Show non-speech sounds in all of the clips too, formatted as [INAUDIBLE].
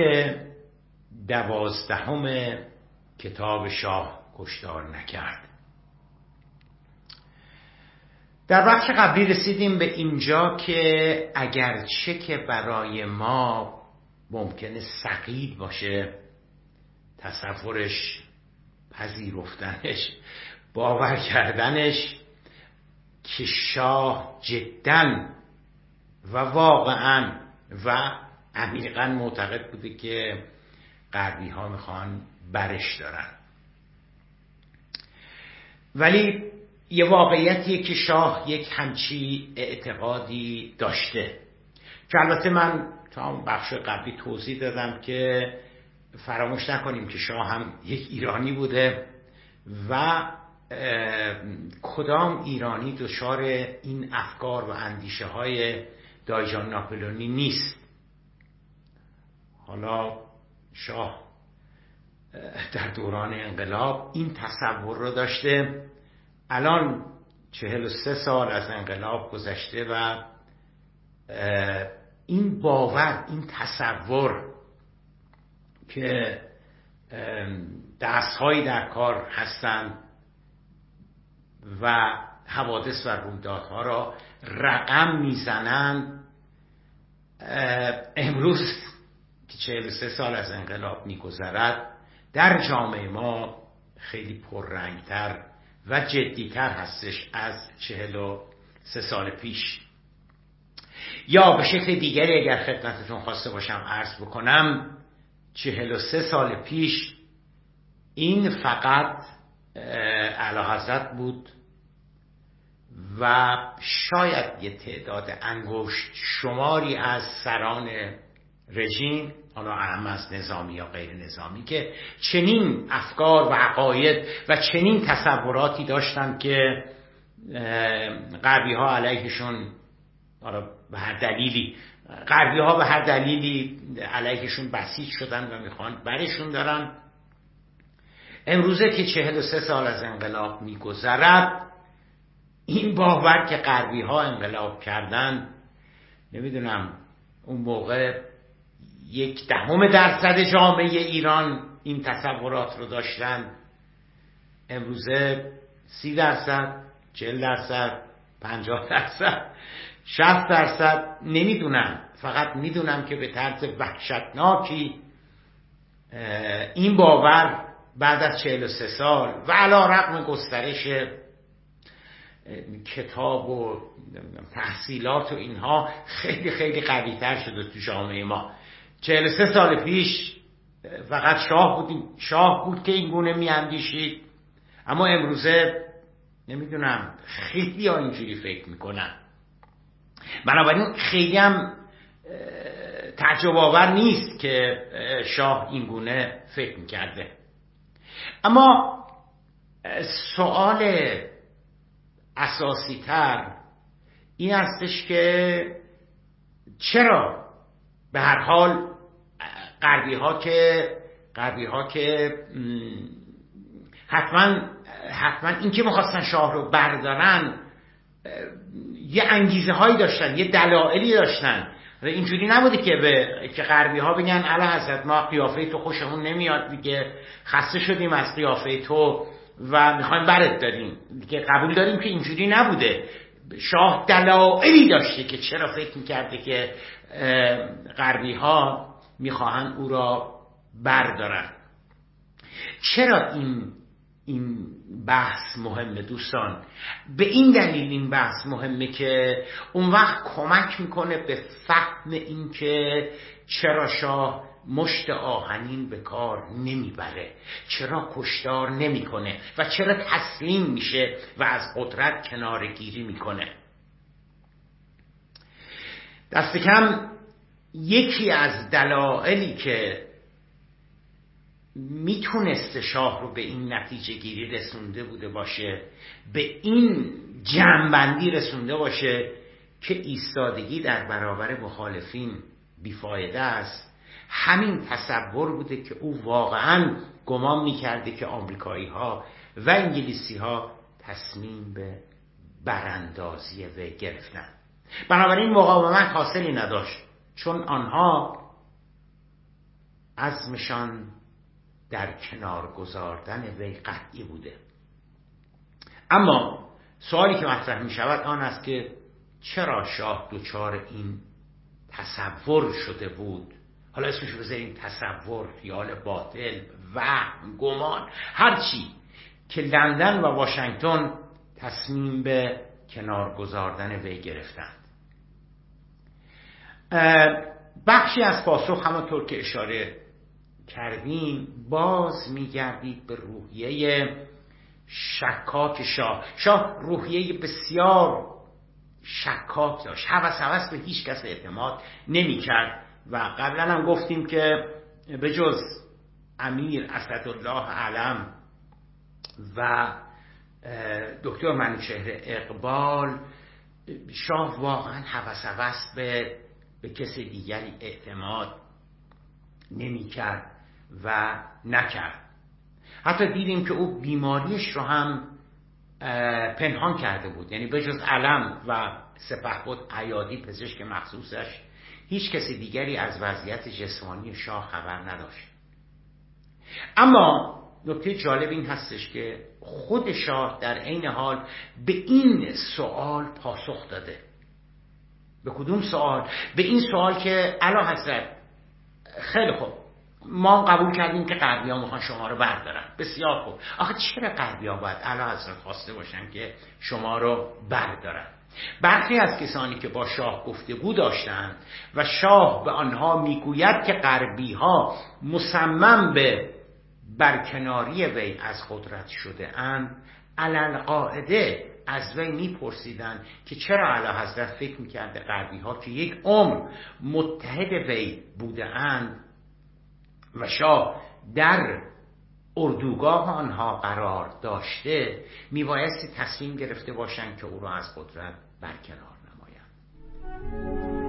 بخش دوازدهم کتاب شاه کشتار نکرد. در بخش قبلی رسیدیم به اینجا که اگرچه که برای ما ممکنه سقید باشه تصورش پذیرفتنش باور کردنش که شاه جدا و واقعا و عمیقا معتقد بوده که غربی ها می‌خوان برش دارن. ولی یه واقعیتیه که شاه یک همچی اعتقادی داشته. که البته من تا بخش قبلی توضیح دادم که فراموش نکنیم که شاه هم یک ایرانی بوده و کدام ایرانی دچار این افکار و اندیشه های دایجان ناپلونی نیست. حالا شاه در دوران انقلاب این تصور رو داشته. الان چهل و سه سال از انقلاب گذشته و این باور این تصور که دستهایی در کار هستند و حوادث و رویدادها را رقم می‌زنند امروز که چهل سه سال از انقلاب میگذرد در جامعه ما خیلی پررنگتر و جدیتر هستش از چهل و سه سال پیش. یا به شکل دیگری اگر خدمتتون خواسته باشم عرض بکنم چهل و سه سال پیش این فقط حضرت بود و شاید یه تعداد انگشت شماری از سران رژیم حالا اهم از نظامی یا غیر نظامی که چنین افکار و عقاید و چنین تصوراتی داشتند که غربی ها علیهشون حالا به هر دلیلی غربی ها به هر دلیلی علیهشون بسیج شدن و می‌خوان برشون دارن. امروزه که چهل و سه سال از انقلاب میگذرد این باور که غربی ها انقلاب کردن نمی‌دونم اون موقع یک دهم درصد جامعه ایران این تصورات رو داشتن. امروزه سی درصد چل درصد پنجاه درصد شست درصد نمی‌دونم فقط می‌دونم که به طرز وحشتناکی این باور بعد از چهل و سه سال و علا رقم گسترش کتاب و تحصیلات و اینها خیلی خیلی قویتر شده تو جامعه ما. چهل سه سال پیش فقط شاه بود شاه بود که این گونه میاندیشید. اما امروزه نمی‌دونم خیلی ها اینجوری فکر می‌کنن. بنابراین خیلی هم تعجب آور نیست که شاه این گونه فکر می‌کرده. اما سوال اساسی تر این هستش که چرا به هر حال غربی ها که غربی ها که حتما حتما این که می‌خواستن شاه رو بردارن یه انگیزه هایی داشتن یه دلایلی داشتن. اینجوری نبوده که به که غربی ها بگن الا حضرت ما قیافه تو خوشمون نمیاد دیگه خسته شدیم از قیافه تو و می‌خوایم برد داریم. دیگه قبول داریم که اینجوری نبوده. شاه دلایلی داشته که چرا فکر می‌کرده که غربی ها می‌خواهند او را بردارن چرا این این بحث مهمه دوستان؟ به این دلیل این بحث مهمه که اون وقت کمک می‌کنه به فهم اینکه چرا شاه مشت آهنین به کار نمی‌بره چرا کشتار نمی‌کنه و چرا تسلیم میشه و از قدرت کنارگیری می‌کنه. دست کم یکی از دلایلی که می‌تونست شاه رو به این نتیجه گیری رسونده بوده باشه به این جمعبندی رسونده باشه که ایستادگی در برابر مخالفین بیفایده است. همین تصور بوده که او واقعا گمان می‌کرده که آمریکایی ها و انگلیسی ها تصمیم به براندازی و گرفتن. بنابراین مقاومت حاصلی نداشت چون آنها عزمشان در کنار گذاردن وی قطعی بوده. اما سوالی که مطرح می شود آن است که چرا شاه دچار این تصور شده بود؟ حالا اسمش بذاریم تصور خیال باطل و گمان هرچی که لندن و واشنگتن تصمیم به کنار گذاردن وی گرفتند بخشی از پاسخ همانطور که اشاره کردیم باز میگردید به روحیه شکاک شاه. شاه روحیه بسیار شکاک داشت. حوث حوث به هیچ کس اعتماد نمی‌کرد و قبلا هم گفتیم که به جز امیر اسدالله علم و دکتر منوچهر اقبال شاه واقعا حوث به به کسی دیگری اعتماد نمی‌کرد و نکرد. حتی دیدیم که او بیماریش رو هم پنهان کرده بود. یعنی به جز علم و سپه بود عیادی پزشک مخصوصش هیچ کسی دیگری از وضعیت جسمانی شاه خبر نداشت. اما نکته جالب این هستش که خود شاه در عین حال به این سوال پاسخ داده. به کدوم سوال؟ به این سوال که علا حضرت خیلی خوب. ما قبول کردیم که غربی ها می‌خوان شما رو بردارن. بسیار خوب. آخه چرا غربی ها باید علا حضرت خواسته باشن که شما رو بردارن؟ برخی از کسانی که با شاه گفتگو داشتند و شاه به آنها می‌گوید که غربی ها مصمم به برکناری وی از قدرت شده اند علل قاعده از وی میپرسیدند که چرا علا حضرت فکر می‌کرده غربی ها که یک عمر متحد وی بوده اند و شاه در اردوگاه آنها قرار داشته میبایستی تصمیم گرفته باشند که او را از قدرت برکنار نمایند.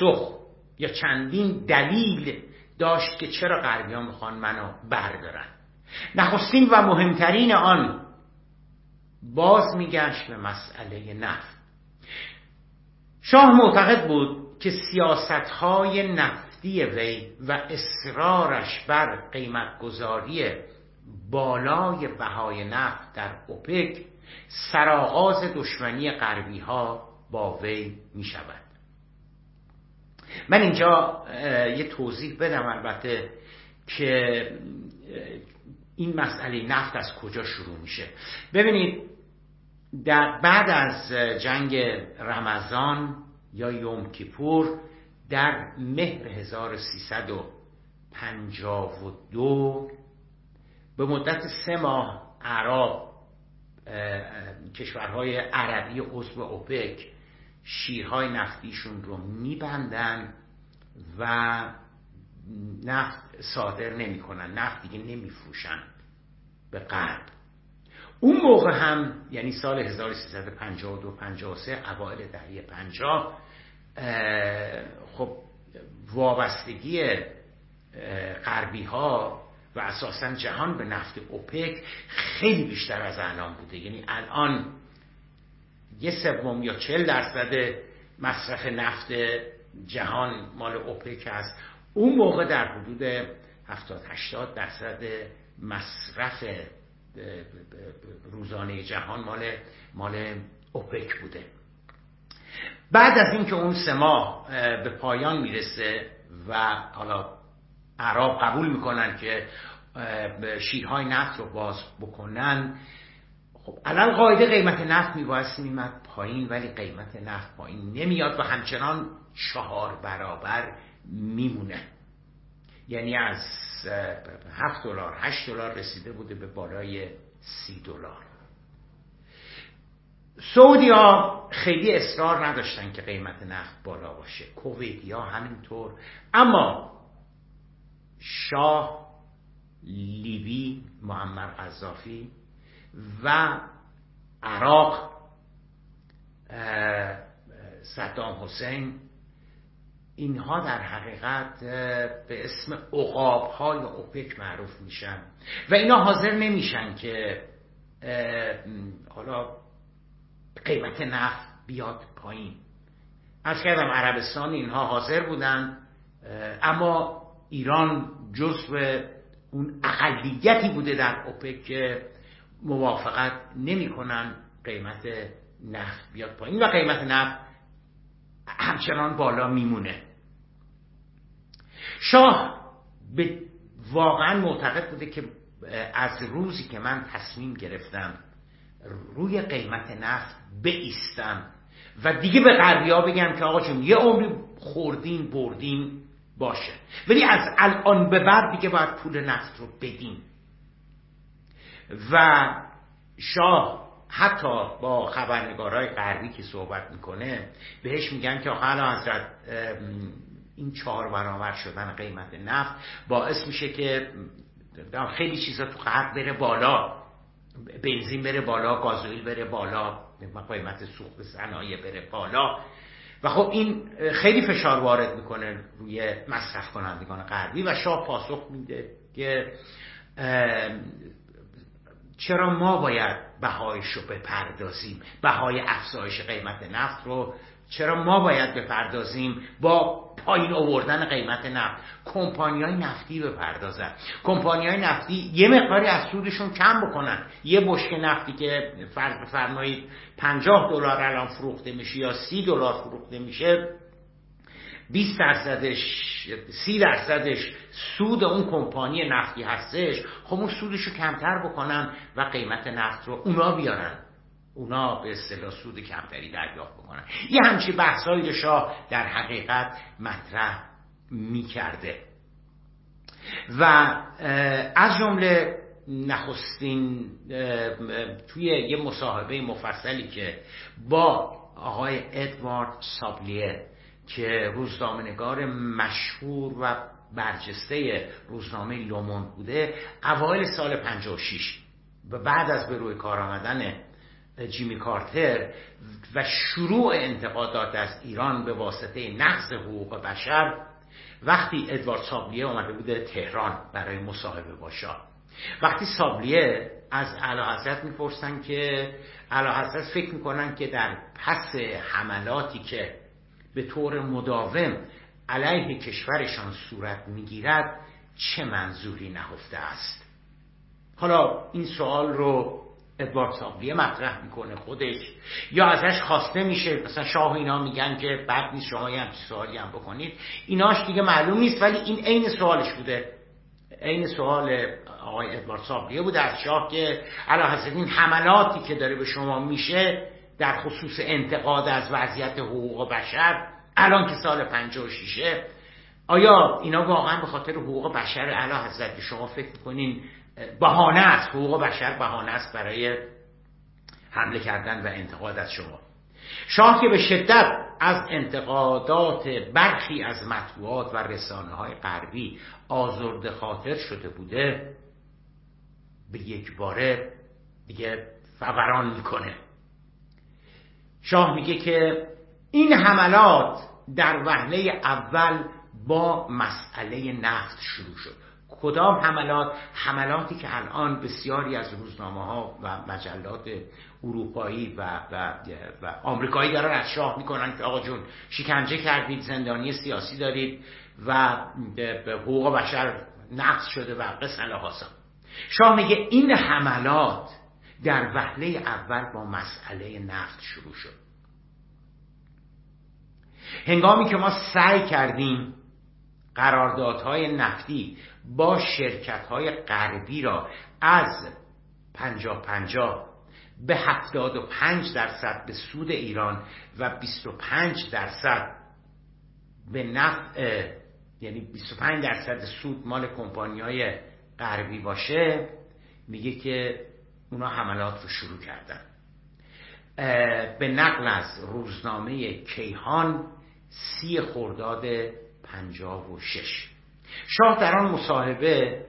پاسخ یا چندین دلیل داشت که چرا غربیان می‌خوان منو بردارن. نخستین و مهمترین آن باز میگشت به مسئله نفت. شاه معتقد بود که سیاست های نفتی وی و اصرارش بر قیمت گذاری بالای بهای نفت در اوپک سرآغاز دشمنی غربی ها با وی می شود من اینجا یه توضیح بدم البته که این مسئله نفت از کجا شروع میشه. ببینید در بعد از جنگ رمضان یا یوم کیپور در مهر 1352 به مدت سه ماه عرب کشورهای عربی عضو اوپک شیرهای نفتیشون رو میبندن و نفت صادر نمی‌کنن. نفت دیگه نمیفروشن به غرب. اون موقع هم یعنی سال 1352 53 اوایل دهه 50 خب وابستگی غربی ها و اساسا جهان به نفت اوپک خیلی بیشتر از الان بوده. یعنی الان یه سوم یا چل درصد مصرف نفت جهان مال اوپک است اون موقع در حدود 70 80 درصد مصرف روزانه جهان مال مال اوپک بوده. بعد از اینکه اون سه ماه به پایان می‌رسه و حالا عرب قبول می‌کنن که شیرهای نفت رو باز بکنن خب الان قاعده قیمت نفت میبایستی میمد پایین ولی قیمت نفت پایین نمیاد و همچنان چهار برابر میمونه یعنی از هفت دلار هشت دلار رسیده بوده به بالای سی دلار. سعودیا خیلی اصرار نداشتن که قیمت نفت بالا باشه. کویتیا همینطور. اما شاه لیبی معمر قذافی و عراق صدام حسین اینها در حقیقت به اسم اقاب های اوپک معروف میشن. و اینا حاضر نمیشن که حالا قیمت نفت بیاد پایین. از کردم عربستان اینها حاضر بودن اما ایران جزو اون اقلیتی بوده در اوپک که موافقت نمی‌کنن قیمت نفت بیاد پایین. و قیمت نفت همچنان بالا میمونه. شاه به واقعا معتقد بوده که از روزی که من تصمیم گرفتم روی قیمت نفت بیستم و دیگه به غربیا بگم که آقا جون یه عمری خوردین بردین باشه. ولی از الان به بعد دیگه باید پول نفت رو بدین و شاه حتی با خبرنگارای غربی که صحبت می‌کنه بهش میگن که آقا حضرت این چهار برابر شدن قیمت نفت باعث میشه که خیلی چیزا تو غرب بره بالا بنزین بره بالا گازوئیل بره بالا قیمت سوخت صنایع بره بالا. و خب این خیلی فشار وارد می‌کنه روی مصرف کنندگان غربی و شاه پاسخ میده که چرا ما باید بهایش رو بپردازیم؟ بهای افزایش قیمت نفت رو. چرا ما باید بپردازیم با پایین آوردن قیمت نفت؟ کمپانی های نفتی بپردازن. کمپانی های نفتی یه مقداری از سودشون کم بکنن. یه بشک نفتی که فرض بفرمایید 50 دلار الان فروخته میشه یا 30 دلار فروخته میشه 20 درصدش 30 درصدش سود اون کمپانی نفتی هستش خب اون سودش رو کمتر بکنن و قیمت نفت رو اونا بیارن. اونا به اصطلاح سود کمتری دریافت بکنن. یه همچی بحثایی شاه در حقیقت مطرح می‌کرده. و از جمله نخستین توی یه مصاحبه مفصلی که با آقای ادوارد سابلیه که روزنامه‌نگار مشهور و برجسته روزنامه لومون بوده اوایل سال 56 و بعد از به روی کار آمدن جیمی کارتر و شروع انتقادات از ایران به واسطه نقض حقوق بشر وقتی ادوارد سابلیه اومده بوده تهران برای مصاحبه با شاه. وقتی سابلیه از اعلی حضرت می‌پرسن که اعلی حضرت فکر می‌کنن که در پس حملاتی که به طور مداوم علیه کشورشان صورت می‌گیرد چه منظوری نهفته است؟ حالا این سوال رو ادوارد سابلیه مطرح می‌کنه خودش یا ازش خواسته میشه؟ مثلا شاه اینا میگن که بعد نیست شما یه سوالی هم بکنید. ایناش دیگه معلوم نیست ولی این عین سوالش بوده. عین سوال آقای ادوارد سابلیه بوده از شاه که علا این حملاتی که داره به شما میشه در خصوص انتقاد از وضعیت حقوق بشر الان که سال 56 آیا اینا واقعا به خاطر حقوق بشر علا حضرت شما فکر می‌کنین بهانه است؟ حقوق بشر بهانه است برای حمله کردن و انتقاد از شما. شاه که به شدت از انتقادات برخی از مطبوعات و رسانه های غربی آزرد خاطر شده بوده به یک باره دیگه فوران می‌کنه. شاه میگه که این حملات در وهله اول با مسئله نفت شروع شد. کدام حملات؟ حملاتی که الان بسیاری از روزنامه ها و مجلات اروپایی و, و, و آمریکایی دارن از شاه می‌کنن که آقا جون شکنجه کردید زندانی سیاسی دارید و به حقوق بشر نقص شده و قصه هاسا شاه میگه این حملات در وهله اول با مسئله نفت شروع شد. هنگامی که ما سعی کردیم قراردادهای نفتی با شرکت های غربی را از پنجاه پنجاه به 75 درصد به سود ایران و 25 درصد به نفع یعنی 25 درصد سود مال کمپانی های غربی باشه میگه که اونا حملات رو شروع کردن. به نقل از روزنامه کیهان سی خرداد پنجاب و شش. شاه در آن مصاحبه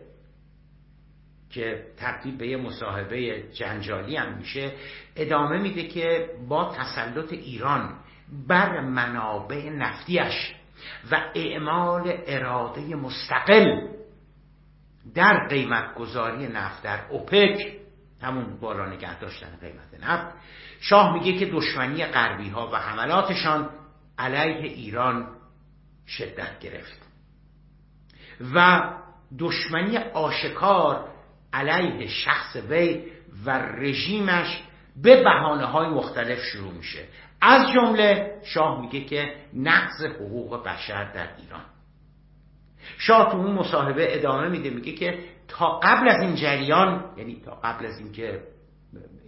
که تبدیل به یه مصاحبه جنجالی هم میشه ادامه میده که با تسلط ایران بر منابع نفتیش و اعمال اراده مستقل در قیمت گذاری نفت در اوپک همون بالا نگه داشتن قیمت نفت. شاه میگه که دشمنی غربی ها و حملاتشان علیه ایران شدت گرفت. و دشمنی آشکار علیه شخص وی و رژیمش به بحانه های مختلف شروع میشه. از جمله شاه میگه که نقض حقوق بشر در ایران. شاه تو اون مصاحبه ادامه میده میگه که تا قبل از این جریان یعنی تا قبل از اینکه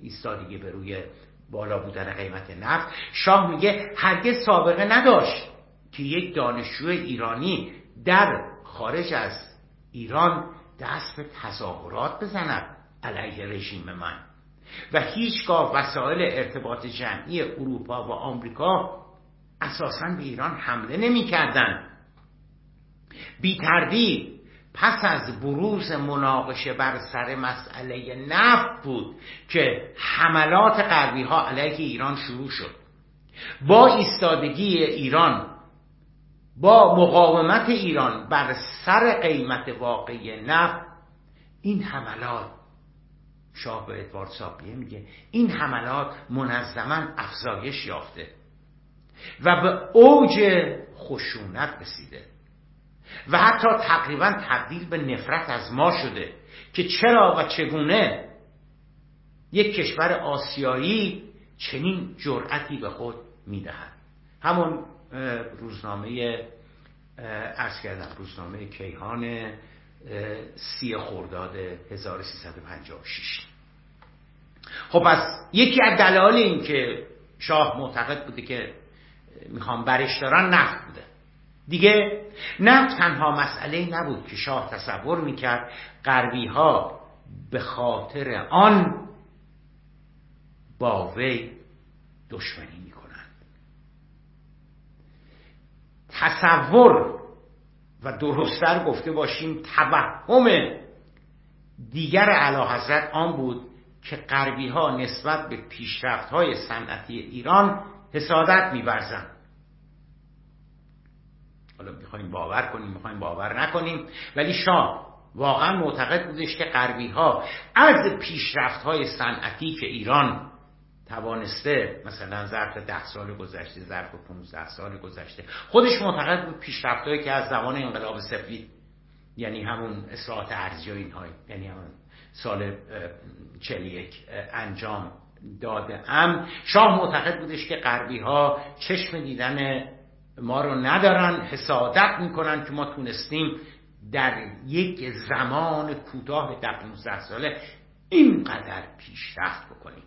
ایستادگی به روی بالا بودن قیمت نفت شاه میگه هرگز سابقه نداشت که یک دانشجو ایرانی در خارج از ایران دست به تظاهرات بزند علیه رژیم من و هیچگاه وسایل ارتباط جمعی اروپا و آمریکا اساسا به ایران حمله نمی کردن. بی تردید پس از بروز مناقشه بر سر مسئله نفت بود که حملات غربی ها علیه ایران شروع شد. با ایستادگی ایران با مقاومت ایران بر سر قیمت واقعی نفت این حملات شاه به ادوارد ساقیه میگه این حملات منظما افزایش یافته و به اوج خشونت رسیده. و حتی تقریبا تبدیل به نفرت از ما شده که چرا و چگونه یک کشور آسیایی چنین جرأتی به خود می‌دهد. همون روزنامه ارز کردم روزنامه کیهان سی خرداد 1356 خب پس یکی از دلایل این که شاه معتقد بوده که می‌خوام برش دارن نفت بوده. دیگه نفت تنها مسئله نبود که شاه تصور می‌کرد غربی ها به خاطر آن با وی دشمنی می‌کنند. تصور و درستتر گفته باشیم توهم دیگر علا حضرت آن بود که غربی ها نسبت به پیشرفت های صنعتی ایران حسادت میورزند. حالا می‌خوایم باور کنیم می‌خوایم باور نکنیم. ولی شاه واقعا معتقد بودش که غربی ها از پیشرفت های صنعتی که ایران توانسته مثلا ظرف ده سال گذشته ظرف 15 سال گذشته خودش معتقد بود پیشرفتهایی که از زمان انقلاب سفید یعنی همون اصلاحات ارزی و اینها یعنی همون سال 41 انجام داده ام. شاه معتقد بودش که غربی ها چشم دیدن ما رو ندارن حسادت می‌کنن که ما تونستیم در یک زمان کوتاه در 15 ساله اینقدر پیشرفت بکنیم.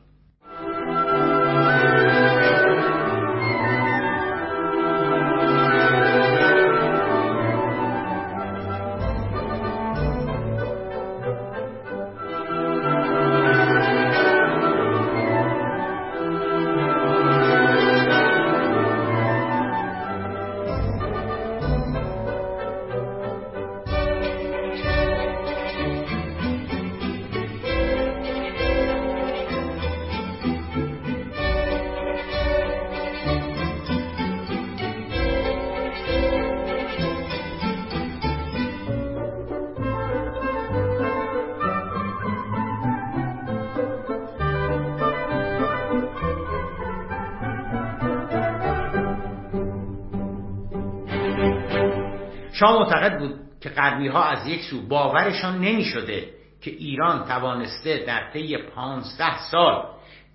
شاه معتقد بود که غربی ها از یک سو باورشان نمی شده که ایران توانسته در طی پانزده سال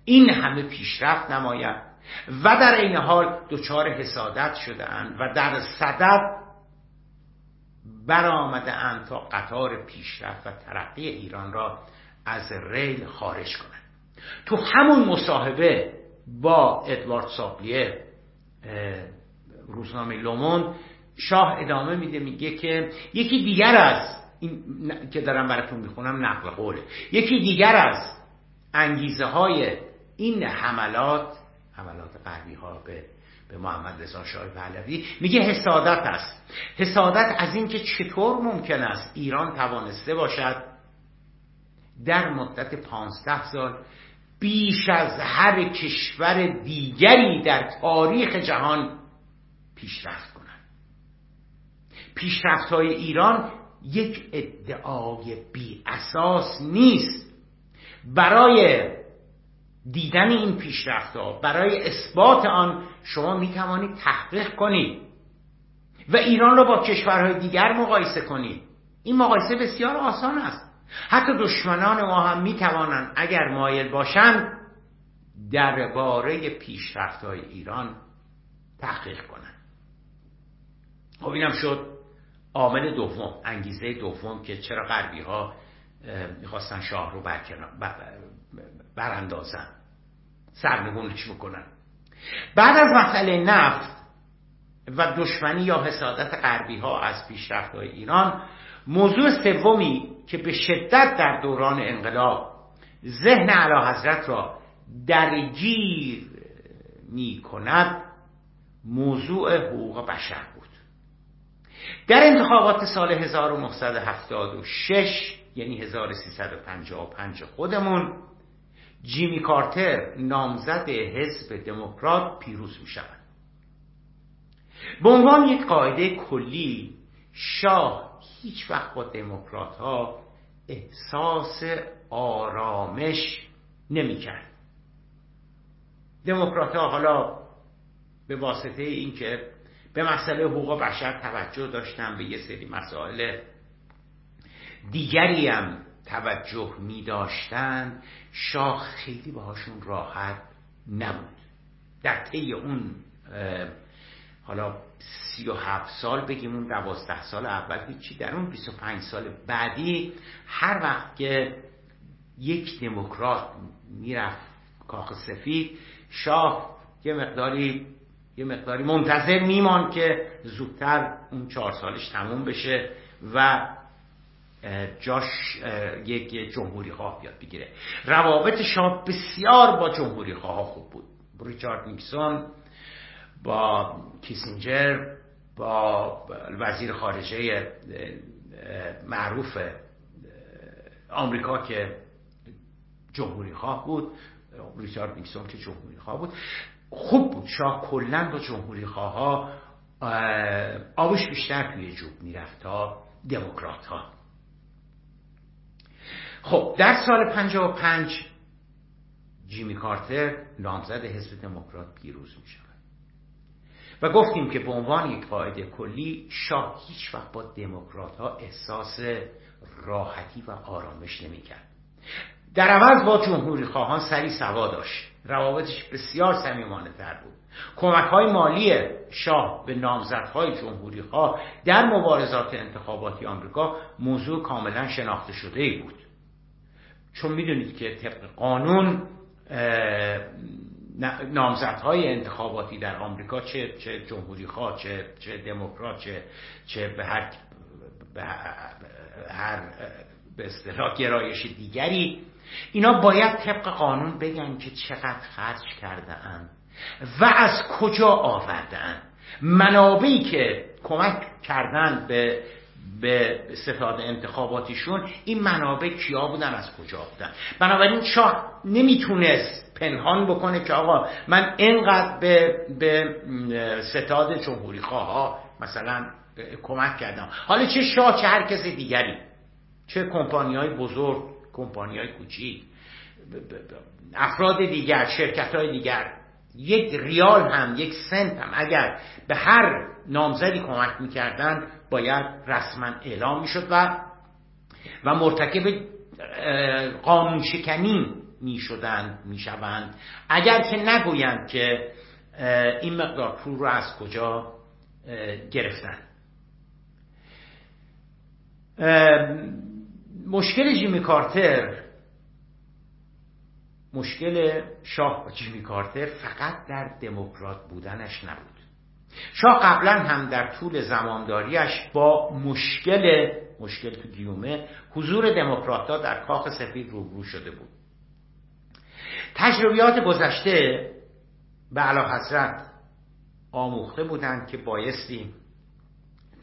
این همه پیشرفت نماید و در این حال دچار حسادت شده و در صدد برآمده اند تا قطار پیشرفت و ترقی ایران را از ریل خارج کنند. تو همون مصاحبه با ادوارد سابلیه روزنامه لومون شاه ادامه میده میگه که یکی دیگر از این که دارم براتون می‌خونم نقل قوله. یکی دیگر از انگیزه های این حملات حملات غربی ها به به محمد رضا شاه پهلوی میگه حسادت است. حسادت از اینکه چطور ممکن است ایران توانسته باشد در مدت پانزده سال بیش از هر کشور دیگری در تاریخ جهان پیشرفت پیشرفت های ایران یک ادعای بی اساس نیست. برای دیدن این پیشرفت ها برای اثبات آن شما می توانید تحقیق کنید و ایران را با کشورهای دیگر مقایسه کنید. این مقایسه بسیار آسان است. حتی دشمنان ما هم می توانند اگر مایل باشند درباره پیشرفت های ایران تحقیق کنند. خب اینم شد. عامل دوم انگیزه دوم که چرا غربی ها می‌خواستن شاه رو براندازن. سرنگونش بکنن؟ بعد از مسئله نفت و دشمنی یا حسادت غربی ها از پیشرفت های ایران موضوع سومی که به شدت در دوران انقلاب ذهن علا حضرت را درگیر می کند موضوع حقوق بشر بود. در انتخابات سال 1976 یعنی 1355 خودمون جیمی کارتر نامزد حزب دموکرات پیروز می شود به عنوان یک قاعده کلی شاه هیچ وقت با دموکرات ها احساس آرامش نمی کرد دموکرات ها حالا به واسطه اینکه به مسئله حقوق بشر توجه داشتن به یه سری مسائل دیگری هم توجه می داشتن. شاه خیلی باهاشون راحت نبود. در طی اون حالا سی و هفت سال بگیم اون دوازده سال اول هیچی در اون 25 سال بعدی هر وقت که یک دموکرات می‌رفت کاخ سفید شاه یه مقداری یه مقداری منتظر میمان که زودتر اون چهار سالش تموم بشه و جاش یک جمهوری خواه بیاد بگیره. روابط شاه بسیار با جمهوری خواه خوب بود. ریچارد نیکسون با کیسینجر با وزیر خارجه معروف آمریکا که جمهوری خواه بود. ریچارد نیکسون که جمهوری خواه بود. خوب بود. شاه کلا با جمهوری خواه آبش بیشتر توی جوب می‌رفت تا دموکرات ها خب در سال 55 جیمی کارتر نامزد حزب دموکرات پیروز می شود و گفتیم که به عنوان یک قاعده کلی شاه هیچ وقت با دموکرات ها احساس راحتی و آرامش نمی کرد در عوض با جمهوری خواهان سری سوا داشت. روابطش بسیار صمیمانه تر بود. کمک های مالی شاه به نامزدهای جمهوری خواه در مبارزات انتخاباتی آمریکا موضوع کاملا شناخته شده ای بود. چون می‌دونید که طبق قانون نامزدهای انتخاباتی در آمریکا چه چه جمهوری خواه چه چه دموکرات چه چه به هر به هر به اصطلاح گرایش دیگری اینا باید طبق قانون بگن که چقدر خرج کرده و از کجا آورده منابعی که کمک کردن به به ستاد انتخاباتیشون این منابع کیا بودن از کجا بودن بنابراین شاه نمی‌تونست پنهان بکنه که آقا من اینقدر به, به ستاد جمهوری خواه مثلا کمک کردم. حالا چه شاه چه هر کس دیگری چه کمپانی های بزرگ کمپانی های کوچیک افراد دیگر شرکت های دیگر یک ریال هم یک سنت هم اگر به هر نامزدی کمک می‌کردن باید رسما اعلام می‌شد و و مرتکب قانون شکنی می‌شدند می‌شوند. اگر که نگویند که این مقدار پول رو از کجا گرفتن. مشکل جیمی کارتر. مشکل شاه و جیمی کارتر فقط در دموکرات بودنش نبود. شاه قبلا هم در طول زمانداریش با مشکل مشکل تو گیومه حضور دموکراتها در کاخ سفید روبرو شده بود. تجربیات گذشته به علا حضرت آموخته بودند که بایستی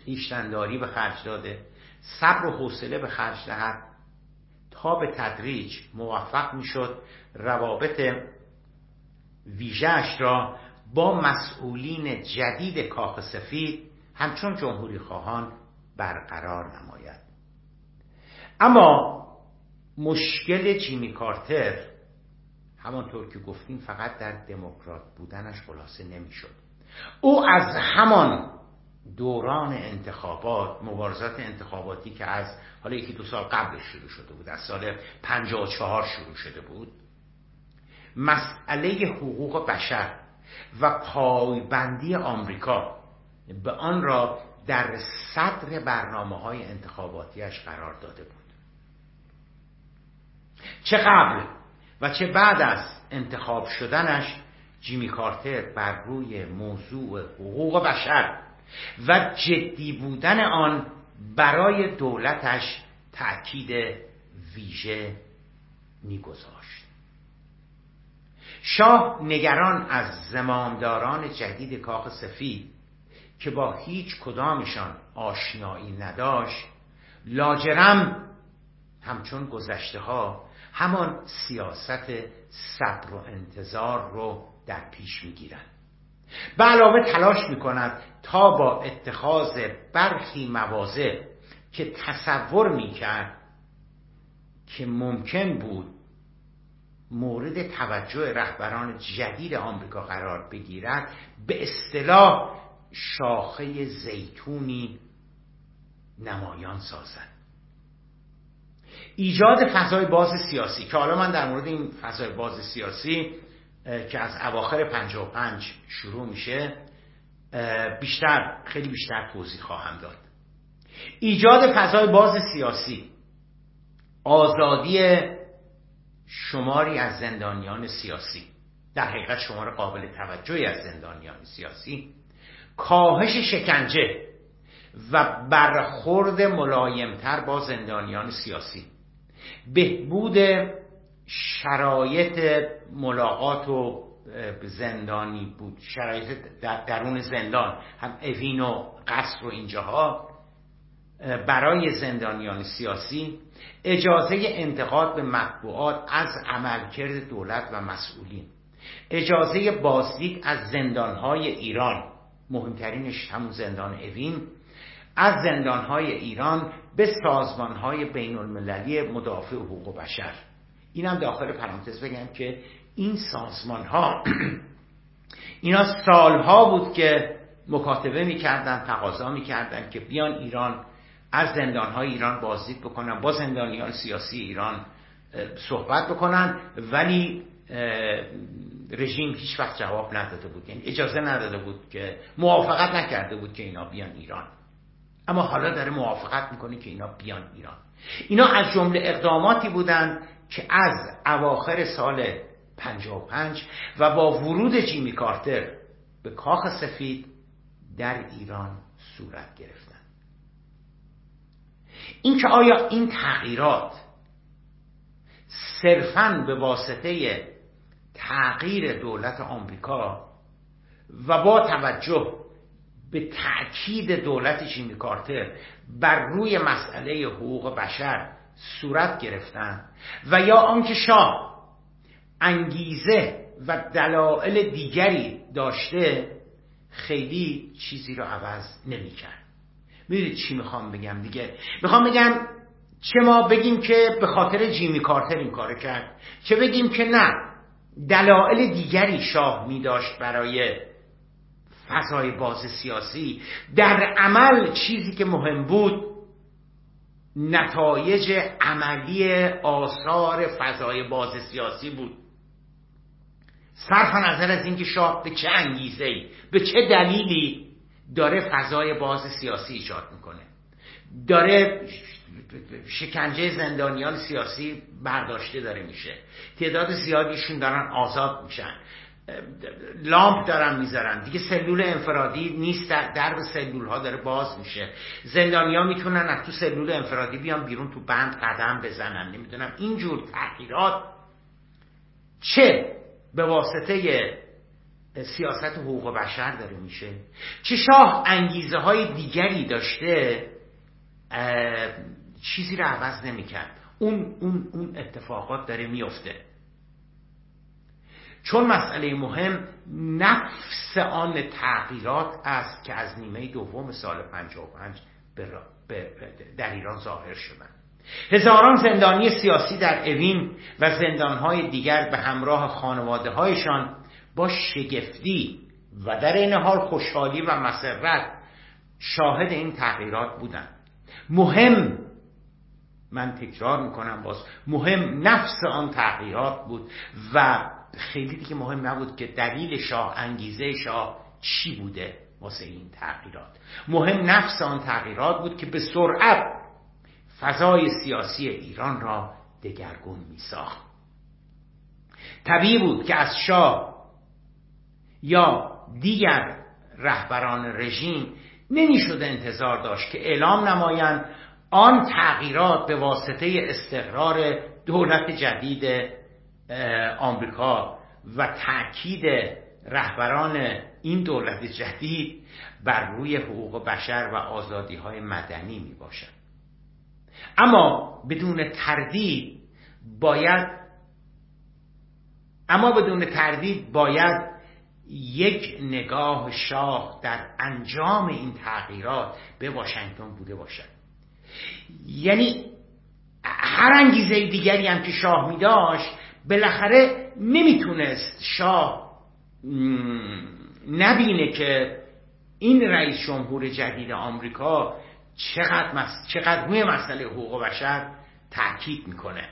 خیشتنداری به خرج داده. صبر و حوصله به خرج دهد. تا به تدریج موفق می‌شد روابط ویژهش را با مسئولین جدید کاخ سفید همچون جمهوری خواهان برقرار نماید. اما مشکل جیمی کارتر همانطور که گفتیم فقط در دموکرات بودنش خلاصه نمی‌شد. او از همان دوران انتخابات مبارزات انتخاباتی که از حالا یکی دو سال قبلش شروع شده بود از سال 54 شروع شده بود. مسئله حقوق بشر و پایبندی آمریکا به آن را در صدر برنامه های انتخاباتیش قرار داده بود. چه قبل و چه بعد از انتخاب شدنش جیمی کارتر بر روی موضوع حقوق بشر و جدی بودن آن برای دولتش تأکید ویژه میگذاشت. شاه نگران از زمامداران جدید کاخ سفید که با هیچ کدامشان آشنایی نداشت لاجرم همچون گذشته ها همان سیاست صبر و انتظار رو در پیش می‌گیرند. به علاوه تلاش می کند تا با اتخاذ برخی مواضع که تصور می کرد که ممکن بود مورد توجه رهبران جدید آمریکا قرار بگیرد به اصطلاح شاخه زیتونی نمایان سازد. ایجاد فضای باز سیاسی که حالا من در مورد این فضای باز سیاسی که از اواخر 55 شروع میشه بیشتر خیلی بیشتر توضیح خواهم داد. ایجاد فضای باز سیاسی. آزادی شماری از زندانیان سیاسی. در حقیقت شمار قابل توجهی از زندانیان سیاسی. کاهش شکنجه و برخورد ملایمتر با زندانیان سیاسی. بهبود شرایط ملاقات و زندانی بود. شرایط درون زندان. هم اوین و قصر و اینجاها. برای زندانیان سیاسی اجازه انتقاد به مطبوعات از عملکرد دولت و مسئولین. اجازه بازدید از زندانهای ایران. مهمترینش همون زندان اوین. از زندانهای ایران به سازمانهای بین المللی مدافع حقوق بشر. اینم داخل پرانتز بگم که این سازمان ها [CLEARS THROAT] اینا سالها بود که مکاتبه می‌کردن تقاضا می‌کردن که بیان ایران از زندان های ایران بازدید بکنن با زندانیان سیاسی ایران صحبت بکنن ولی رژیم هیچ وقت جواب نداده بود. یعنی اجازه نداده بود که موافقت نکرده بود که اینا بیان ایران. اما حالا داره موافقت می‌کنه که اینا بیان ایران. اینا از جمله اقداماتی بودند که از اواخر سال 55 و با ورود جیمی کارتر به کاخ سفید در ایران صورت گرفتن. اینکه آیا این تغییرات صرفا به واسطه تغییر دولت آمریکا و با توجه به تأکید دولت جیمی کارتر بر روی مسئله حقوق بشر صورت گرفتن و یا آنکه شاه انگیزه و دلایل دیگری داشته خیلی چیزی رو عوض نمی‌کرد. می‌دونید چی می‌خوام بگم دیگه؟ می‌خوام بگم چه ما بگیم که به خاطر جیمی کارتر این کار کرد چه بگیم که نه دلایل دیگری شاه میداشت برای فضای باز سیاسی. در عمل چیزی که مهم بود نتایج عملی آثار فضای باز سیاسی بود. صرف نظر از اینکه شاه به چه انگیزه به چه دلیلی داره فضای باز سیاسی ایجاد می‌کنه. داره شکنجه زندانیان سیاسی برداشته داره میشه. تعداد زیادیشون دارن آزاد میشن. لامپ دارن می‌ذارن. دیگه سلول انفرادی نیست در به سلول ها داره باز میشه. زندانیا می‌تونن از تو سلول انفرادی بیان بیرون تو بند قدم بزنن. نمی‌دونم اینجور تغییرات چه به واسطه سیاست حقوق بشر داره میشه. چه شاه انگیزه های دیگری داشته چیزی رو عوض نمی‌کرد. اون, اون, اون اتفاقات داره میفته چون مسئله مهم نفس آن تغییرات است که از نیمه دوم سال 55 در ایران ظاهر شدند هزاران زندانی سیاسی در اوین و زندانهای دیگر به همراه خانواده هایشان با شگفتی و در این حال خوشحالی و مسرت شاهد این تغییرات بودند. مهم من تکرار می‌کنم باز مهم نفس آن تغییرات بود و خیلی دیگه مهم نبود که دلیل شاه انگیزه شاه چی بوده واسه این تغییرات. مهم نفس آن تغییرات بود که به سرعت فضای سیاسی ایران را دگرگون می ساخت طبیعی بود که از شاه یا دیگر رهبران رژیم نمی‌شد انتظار داشت که اعلام نمایند آن تغییرات به واسطه استقرار دولت جدید آمریکا و تاکید رهبران این دولت جدید بر روی حقوق بشر و آزادی های مدنی می باشد اما بدون تردید باید اما بدون تردید باید یک نگاه شاه در انجام این تغییرات به واشنگتن بوده باشد. یعنی هر انگیزه دیگری هم که شاه می داشت بالاخره نمی‌تونست شاه نبینه که این رئیس جمهور جدید آمریکا چقدر, مس... چقدر روی مسئله حقوق بشر تاکید می‌کنه.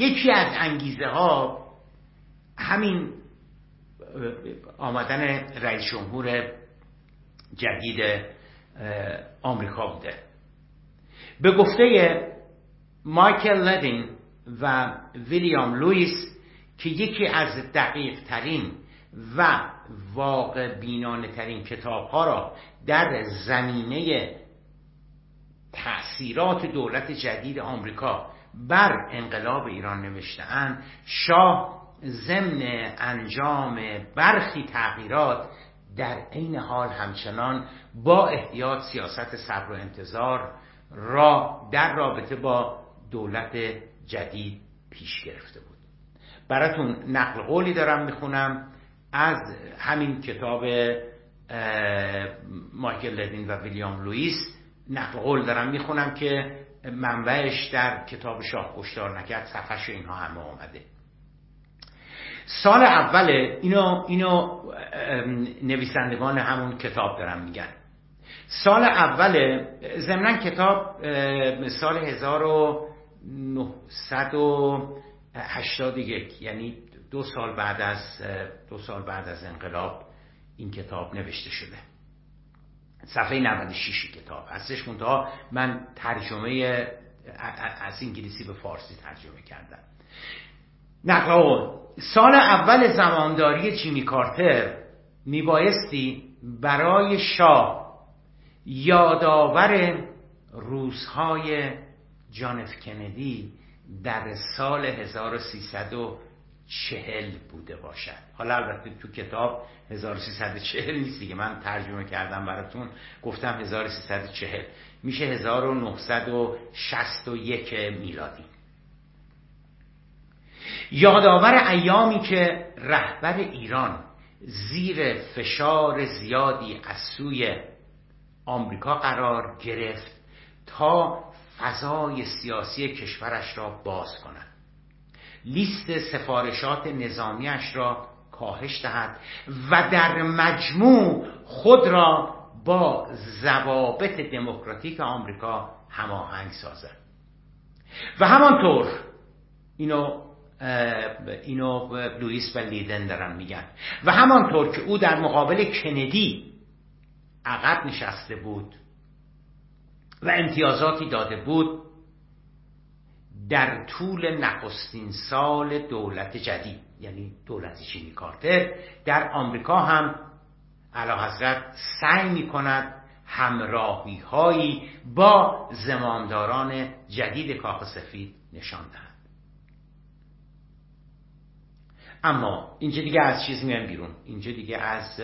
یکی از انگیزه ها همین آمدن رئیس جمهور جدید آمریکا بوده. به گفته مایکل لدین و ویلیام لویس که یکی از دقیق ترین و واقع بینانه ترین کتاب ها را در زمینه تأثیرات دولت جدید آمریکا بر انقلاب ایران نوشتهاند. شاه ضمن انجام برخی تغییرات در عین حال همچنان با احتیاط سیاست صبر و انتظار را در رابطه با دولت جدید پیش گرفته بود. براتون نقل قولی دارم می‌خونم از همین کتاب مایکل لدین و ویلیام لوئیس. نقل قول دارم می‌خونم که منبعش در کتاب شاه کشتار نکرد صفحش اینها همه آمده. سال اول اینو, اینو نویسندگان همون کتاب دارم میگن. سال اول ضمنا کتاب سال 1981 یعنی دو سال بعد از دو سال بعد از انقلاب این کتاب نوشته شده. صفحه 96 کتاب. هستش منتها من ترجمه از انگلیسی به فارسی ترجمه کردم. نقل سال اول زمانداری جیمی کارتر میبایستی برای شاه یادآور روزهای جان اف کندی در سال 1340 بوده باشد. حالا البته تو کتاب 1340 نیست دیگه. من ترجمه کردم براتون گفتم 1340 میشه 1961 میلادی. یادآور ایامی که رهبر ایران زیر فشار زیادی از سوی آمریکا قرار گرفت تا فضای سیاسی کشورش را باز کند. لیست سفارشات نظامیش را کاهش دهد و در مجموع خود را با ضوابط دموکراتیک آمریکا هماهنگ سازد. و همانطور اینو اینو لوئیس و لیدن دارن میگن. و همانطور که او در مقابل کندی عقب نشسته بود و امتیازاتی داده بود در طول نخستین سال دولت جدید یعنی دولت چینی کارتر در آمریکا هم علا حضرت سعی می کند همراهی هایی با زمامداران جدید کاخ سفید نشان دهد. اما اینجا دیگه از چیز میان بیرون. اینجا دیگه از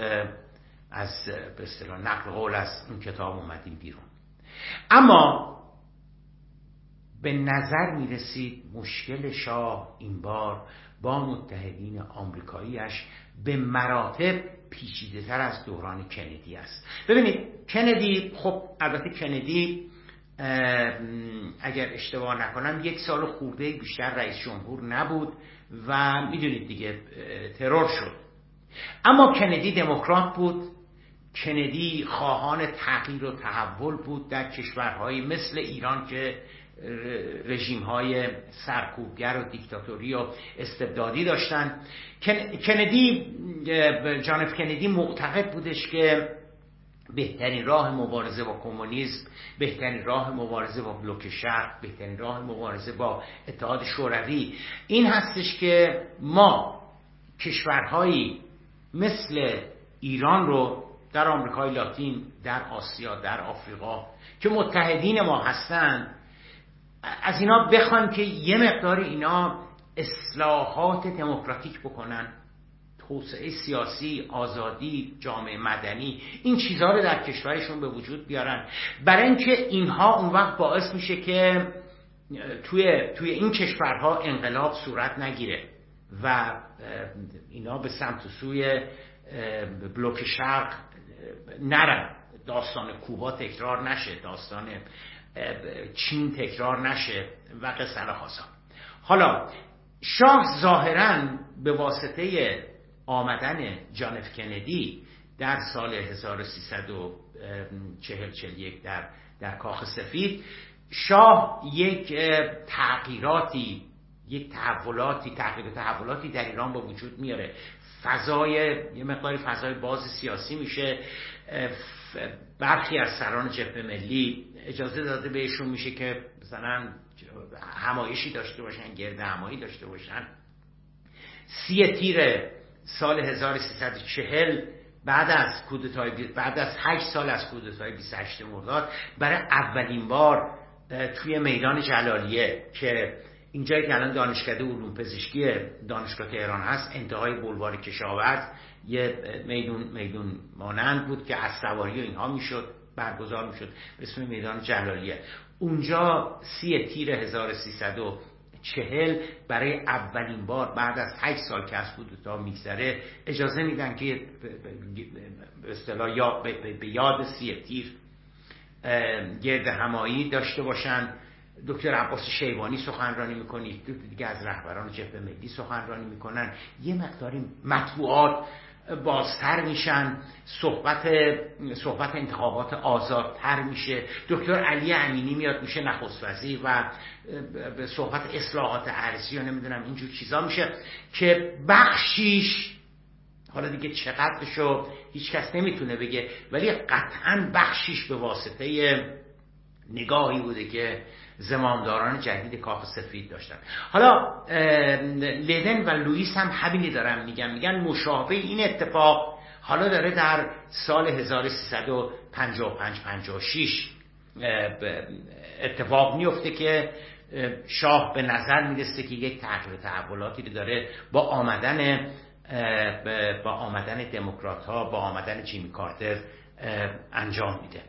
از به نقل قول از اون کتاب اومدیم بیرون. اما به نظر می رسید مشکل شاه این بار با متحدین آمریکاییش به مراتب پیچیده تر از دوران کندی است. ببینید کندی خب البته کندی اگر اشتباه نکنم یک سال خورده بیشتر رئیس جمهور نبود و می‌دونید دیگه ترور شد. اما کندی دموکرات بود. کندی خواهان تغییر و تحول بود در کشورهایی مثل ایران که رژیم های سرکوبگر و دیکتاتوری و استبدادی داشتن. کندی جانف کندی معتقد بودش که بهترین راه مبارزه با کمونیسم بهترین راه مبارزه با بلوک شرق بهترین راه مبارزه با اتحاد شوروی. این هستش که ما کشورهایی مثل ایران رو در آمریکای لاتین در آسیا در آفریقا که متحدین ما هستند از اینا بخوان که یه مقدار اینا اصلاحات دموکراتیک بکنن. توسعه سیاسی آزادی جامعه مدنی این چیزها رو در کشورشون به وجود بیارن. برای اینکه اینها اون وقت باعث میشه که توی, توی این کشورها انقلاب صورت نگیره و اینا به سمت سوی بلوک شرق نرن. داستان کوبا تکرار نشه داستان چین تکرار نشه و قصه حالا شاه ظاهرا به واسطه آمدن جانف کندی در سال 1341 در در کاخ سفید شاه یک تغییراتی یک تحولاتی تحقیق تحولاتی در ایران با وجود میاره. فضای یه مقداری فضای باز سیاسی میشه. برخی از سران جبهه ملی اجازه داده بهشون میشه که مثلا همایشی داشته باشن گرد همایی داشته باشن. سی تیر سال 1340 بعد از کودتای بعد از 8 سال از کودتای 28 مرداد برای اولین بار توی میدان جلالیه که اینجایی که الان دانشکده علوم پزشکی دانشگاه تهران هست انتهای بلوار کشاورز یه میدون میدون مانند بود که از سواری اینها می‌شد برگزار می‌شد. به اسم میدان جلالیه. اونجا سی تیر 1340 برای اولین بار بعد از 8 سال که از تا میگذره اجازه میدن که به یا به یاد سی تیر گرد همایی داشته باشن. دکتر عباس شیبانی سخنرانی می‌کنید دیگه از رهبران جبهه ملی سخنرانی می‌کنن. یه مقداری مطبوعات بازتر میشن صحبت صحبت انتخابات آزادتر میشه. دکتر علی امینی میاد میشه نخست وزیر و به صحبت اصلاحات ارزی و نمی‌دونم اینجور چیزا میشه که بخشیش حالا دیگه چقدرشو هیچ کس نمی‌تونه بگه ولی قطعا بخشیش به واسطه نگاهی بوده که زمامداران جدید کاخ سفید داشتن. حالا لیدن و لوئیس هم همینی دارن میگن. میگن مشابه این اتفاق حالا داره در سال 1355 56 اتفاق میفته که شاه به نظر می‌رسه که یک تغییر تحولاتی رو داره با آمدن با آمدن دموکرات ها با آمدن جیمی کارتر انجام میده.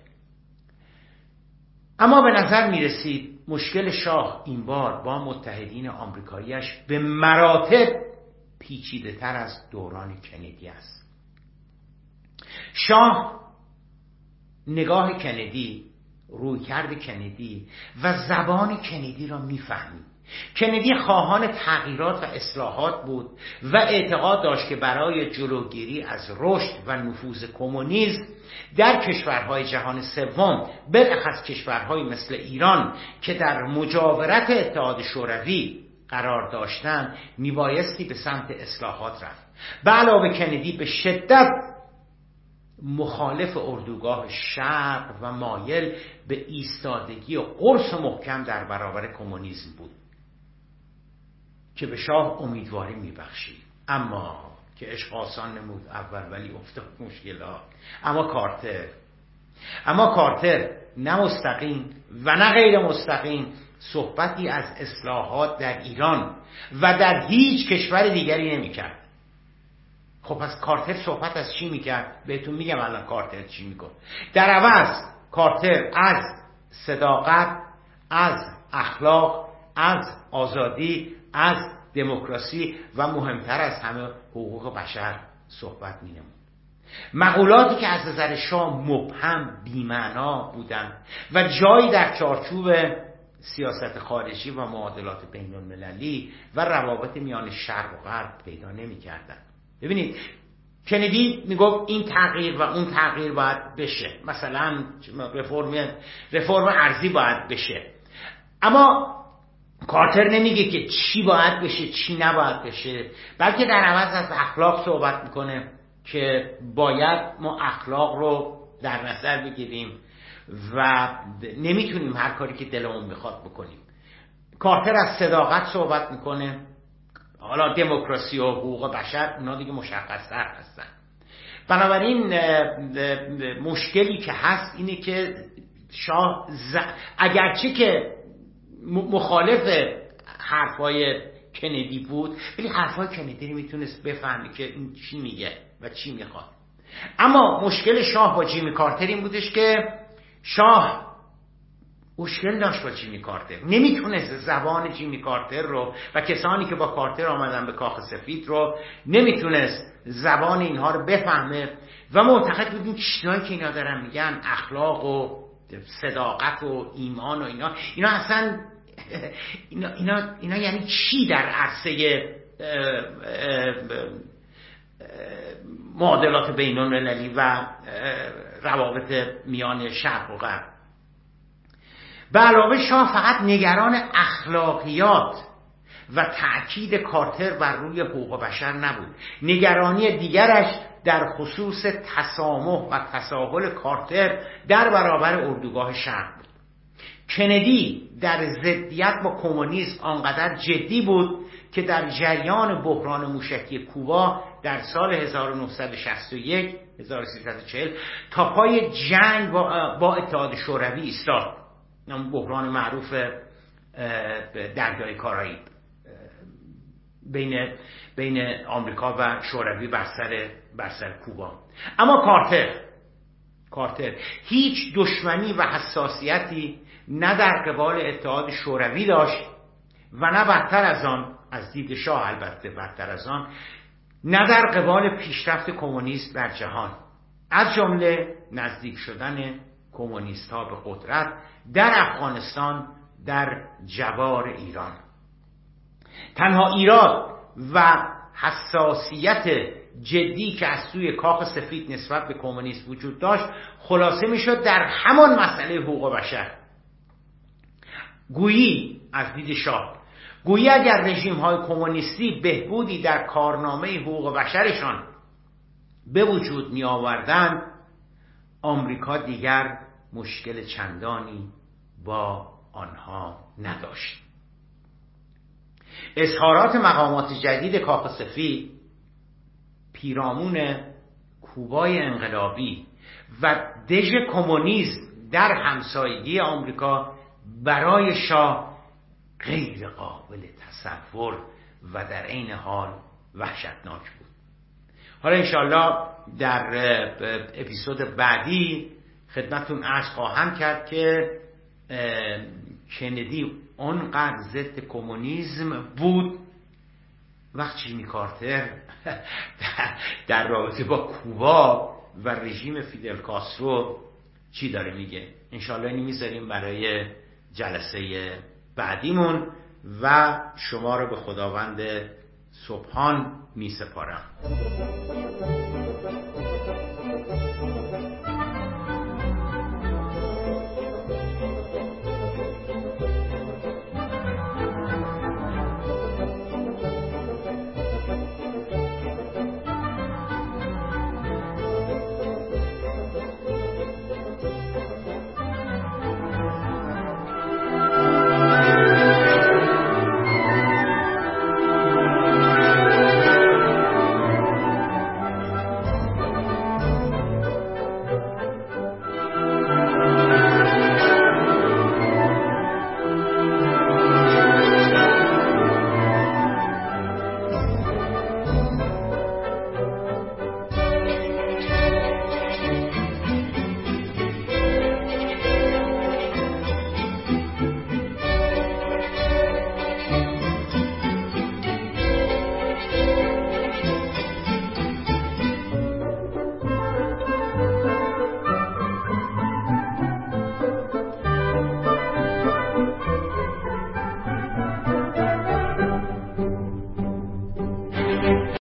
اما به نظر می‌رسید مشکل شاه این بار با متحدین آمریکاییش به مراتب پیچیده تر از دوران کندی است. شاه نگاه کندی رویکرد کندی و زبان کندی را می‌فهمید. کندی خواهان تغییرات و اصلاحات بود و اعتقاد داشت که برای جلوگیری از رشد و نفوذ کمونیسم در کشورهای جهان سوم بالاخص کشورهایی مثل ایران که در مجاورت اتحاد شوروی قرار داشتند میبایستی به سمت اصلاحات رفت. به علاوه کندی به شدت مخالف اردوگاه شرق و مایل به ایستادگی و قرص محکم در برابر کمونیسم بود. که به شاه امیدواری میبخشید اما که عشق آسان نمود اول ولی افتاد مشکلات اما کارتر. اما کارتر نه مستقیم و نه غیر مستقیم صحبتی از اصلاحات در ایران و در هیچ کشور دیگری نمی‌کرد. خب پس کارتر صحبت از چی می‌کرد؟ بهتون میگم الان کارتر چی میکن در عوض کارتر از صداقت از اخلاق از آزادی از دموکراسی و مهمتر از همه حقوق بشر صحبت مینمود. مقولاتی که از نظر شاه مبهم بیمعنا بودند و جایی در چارچوب سیاست خارجی و معادلات بین المللی و روابط میان شرق و غرب پیدا نمی‌کردند. ببینید کندی می‌گفت این تغییر و اون تغییر باید بشه. مثلا رفرم رفرم ارزی باید بشه. اما کارتر نمیگه که چی باید بشه چی نباید بشه. بلکه در عوض از اخلاق صحبت می‌کنه که باید ما اخلاق رو در نظر بگیریم و نمی‌تونیم هر کاری که دلمون می‌خواد بکنیم. کارتر از صداقت صحبت می‌کنه. حالا دموکراسی و حقوق بشر اونا دیگه مشخص تر هستن. بنابراین مشکلی که هست اینه که شاه ز... اگرچه که مخالف حرفای کندی بود. ولی حرفای کندی می‌تونست بفهمی که این چی میگه و چی می‌خواد. اما مشکل شاه با جیمی کارتر این بودش که شاه مشکل داشت با جیمی کارتر. نمی‌تونست زبان جیمی کارتر رو و کسانی که با کارتر آمدن به کاخ سفید رو نمی‌تونست زبان اینها رو بفهمه و معتقد بود این چیزهایی که اینا دارن میگن اخلاق و صداقت و ایمان و اینا. اینا اصلا [LAUGHS] اینا, اینا, اینا یعنی چی در عرصه معادلات بین المللی و روابط میان شرق و غرب؟ به علاوه شاه فقط نگران اخلاقیات و تأکید کارتر بر روی حقوق بشر نبود. نگرانی دیگرش در خصوص تسامح و تساهل کارتر در برابر اردوگاه شرق. کندی در ضدیت با کمونیسم آنقدر جدی بود که در جریان بحران موشکی کوبا در سال 1961 1340 تا پای جنگ با اتحاد شوروی ایستاد. بحران معروف دریای کارائیب. بین بین آمریکا و شوروی بر سر بر سر کوبا. اما کارتر کارتر. هیچ دشمنی و حساسیتی نه در قبال اتحاد شوروی داشت و نه بدتر از آن از دید شاه البته بدتر از آن نه در قبال پیشرفت کمونیست در جهان. از جمله نزدیک شدن کمونیست ها به قدرت در افغانستان در جوار ایران. تنها ایراد و حساسیت جدی که از سوی کاخ سفید نسبت به کمونیست وجود داشت خلاصه می‌شد در همان مسئله حقوق بشر. گویی از دید شاه گویی اگر رژیم های کمونیستی بهبودی در کارنامه حقوق بشرشان به وجود می آوردن آمریکا دیگر مشکل چندانی با آنها نداشت. اظهارات مقامات جدید کاخ سفید پیرامون کوبای انقلابی و دژ کمونیسم در همسایگی آمریکا برای شاه غیر قابل تصور و در عین حال وحشتناک بود. حالا انشاءالله در اپیزود بعدی خدمتون ارز خواهم کرد که کندی اونقدر ضد کمونیسم بود وقت جیمی کارتر؟ [LAUGHS] در رابطه با کوبا و رژیم فیدل کاسترو چی داره میگه؟ انشالله اینی می‌ذاریم برای جلسه بعدیمون و شما رو به خداوند سبحان می سپارم